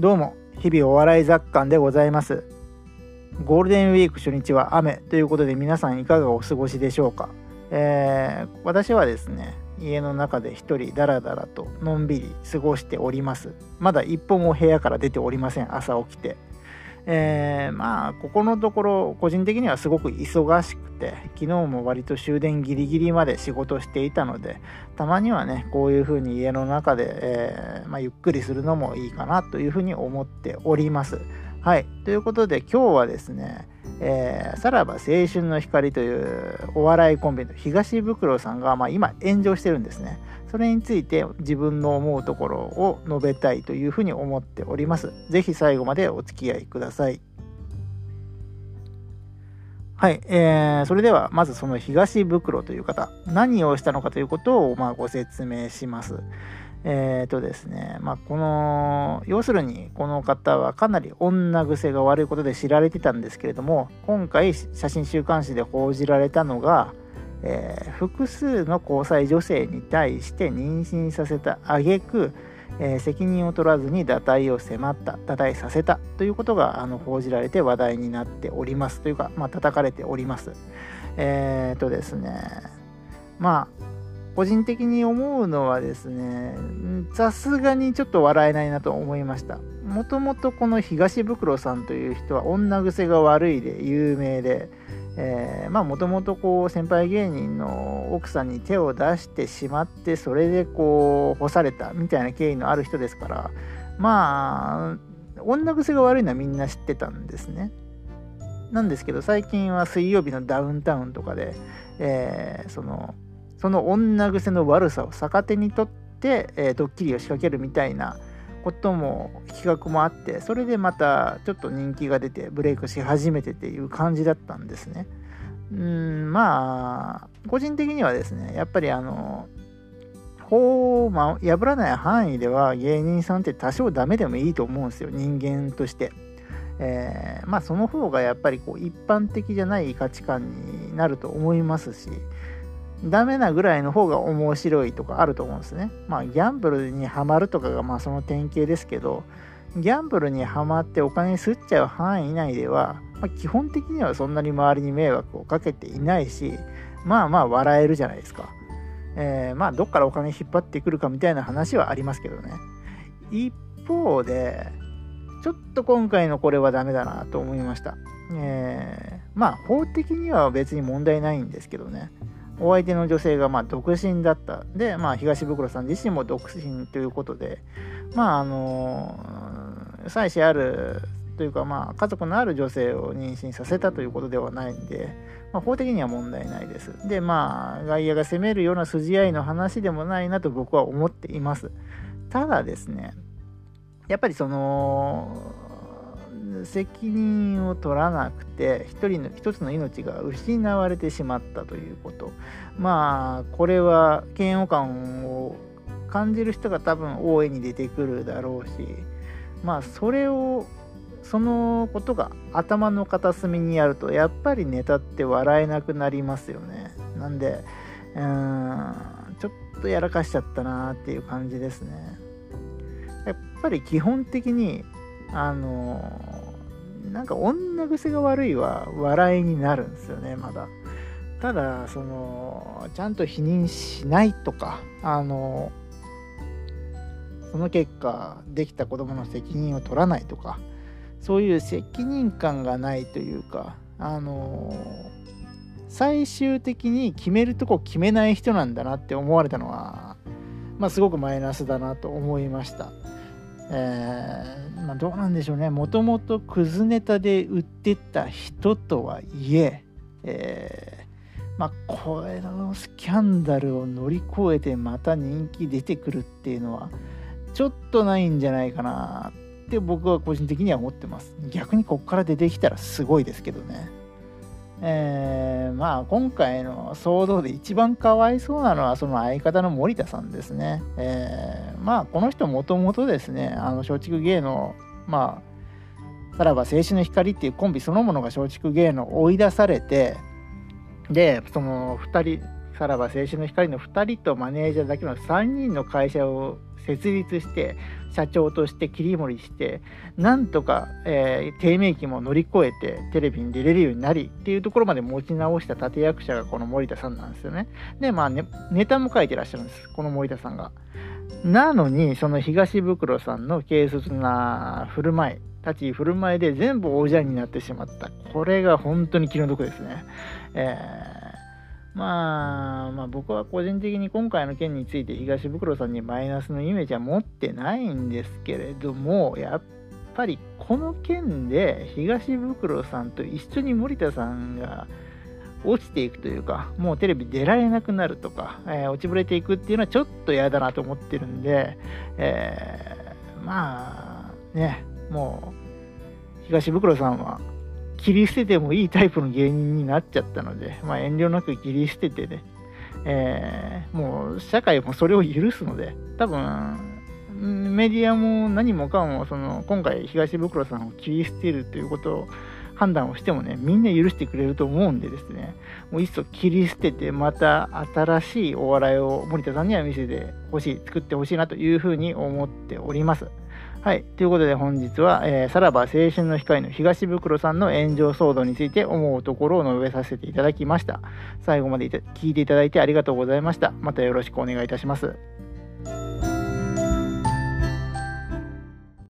どうも、日々お笑い雑感でございます。ゴールデンウィーク初日は雨ということで皆さんいかがお過ごしでしょうか、えー、私はですね、家の中で一人ダラダラとのんびり過ごしております。まだ一歩も部屋から出ておりません、朝起きて。えー、まあここのところ個人的にはすごく忙しくて昨日も割と終電ギリギリまで仕事していたのでたまにはねこういうふうに家の中で、えー、まあ、ゆっくりするのもいいかなというふうに思っております。はい。ということで今日はですね、えー、さらば青春の光というお笑いコンビの東袋さんが、まあ、今炎上してるんですね。それについて自分の思うところを述べたいというふうに思っております。ぜひ最後までお付き合いください。はい、えー、それではまずその東袋という方、何をしたのかということをまあご説明します。えっ、ー、とですね、まあ、この、要するにこの方はかなり女癖が悪いことで知られてたんですけれども、今回写真週刊誌で報じられたのが、えー、複数の交際女性に対して妊娠させた挙句、えー、責任を取らずに堕胎を迫った堕胎させたということがあの報じられて話題になっておりますというか、まあ叩かれております。えっ、とですねまあ個人的に思うのはですねさすがにちょっと笑えないなと思いました。もともとこの東袋さんという人は女癖が悪いで有名でえー、まあもともとこう先輩芸人の奥さんに手を出してしまってそれでこう干されたみたいな経緯のある人ですからまあ女癖が悪いのはみんな知ってたんですね。なんですけど最近は水曜日のダウンタウンとかで、えー、そのその女癖の悪さを逆手にとって、えー、ドッキリを仕掛けるみたいなことも企画もあってそれでまたちょっと人気が出てブレイクし始めてっていう感じだったんですね。うんまあ個人的にはですねやっぱりあの法を、ま破らない範囲では芸人さんって多少ダメでもいいと思うんですよ人間として。えー、まあその方がやっぱりこう一般的じゃない価値観になると思いますしダメなぐらいの方が面白いとかあると思うんですね。まあギャンブルにはまるとかがまあその典型ですけど、ギャンブルにはまってお金すっちゃう範囲内では、まあ、基本的にはそんなに周りに迷惑をかけていないし、まあまあ笑えるじゃないですか。えー、まあどっからお金引っ張ってくるかみたいな話はありますけどね。一方で、ちょっと今回のこれはダメだなと思いました。えー、まあ法的には別に問題ないんですけどね。お相手の女性がま独身だった。で、まあ、東袋さん自身も独身ということで、まあ、あの、妻子あるというか、まあ、家族のある女性を妊娠させたということではないんで、まあ、法的には問題ないです。で、まあ、外野が攻めるような筋合いの話でもないなと僕は思っています。ただですね、やっぱりその、責任を取らなくて一人の一つの命が失われてしまったということ。まあこれは嫌悪感を感じる人が多分大いに出てくるだろうしまあそれをそのことが頭の片隅にあるとやっぱりネタって笑えなくなりますよね。なんでうんちょっとやらかしちゃったなっていう感じですね。やっぱり基本的にあのなんか女癖が悪いは笑いになるんですよねまだただそのちゃんと否認しないとかあのその結果できた子供の責任を取らないとかそういう責任感がないというかあの最終的に決めるとこ決めない人なんだなって思われたのは、まあ、すごくマイナスだなと思いました。えー、まあ、どうなんでしょうね。もともとクズネタで売ってた人とはいええー、まあ、これのスキャンダルを乗り越えてまた人気出てくるっていうのはちょっとないんじゃないかなって僕は個人的には思ってます。逆にこっから出てきたらすごいですけどね。えー、まあ今回の騒動で一番かわいそうなのはその相方の森田さんですね。えー、まあこの人もともとですね、あの松竹芸能、まあ、さらば青春の光っていうコンビそのものが松竹芸能追い出されて、で、その2人、さらば青春の光の2人とマネージャーだけの3人の会社を設立して社長として切り盛りしてなんとか、えー、低迷期も乗り越えてテレビに出れるようになりっていうところまで持ち直した立役者がこの森田さんなんですよね。でまあねネタも書いてらっしゃるんですこの森田さんが。なのにその東袋さんの軽率な振る舞い立ち振る舞いで全部おじゃんになってしまったこれが本当に気の毒ですね。えーまあ、まあ僕は個人的に今回の件について東袋さんにマイナスのイメージは持ってないんですけれどもやっぱりこの件で東袋さんと一緒に森田さんが落ちていくというかもうテレビ出られなくなるとか、えー、落ちぶれていくっていうのはちょっと嫌だなと思ってるんで、えー、まあねもう東袋さんは切り捨ててもいいタイプの芸人になっちゃったので、まあ、遠慮なく切り捨ててね、えー、もう社会もそれを許すので、多分、メディアも何もかも、その、今回東袋さんを切り捨てるということを判断をしてもね、みんな許してくれると思うんでですね、もういっそ切り捨てて、また新しいお笑いを森田さんには見せてほしい、作ってほしいなというふうに思っております。はい。ということで本日は、えー、さらば青春の光の東袋さんの炎上騒動について思うところを述べさせていただきました。最後まで聞いていただいてありがとうございました。またよろしくお願いいたします。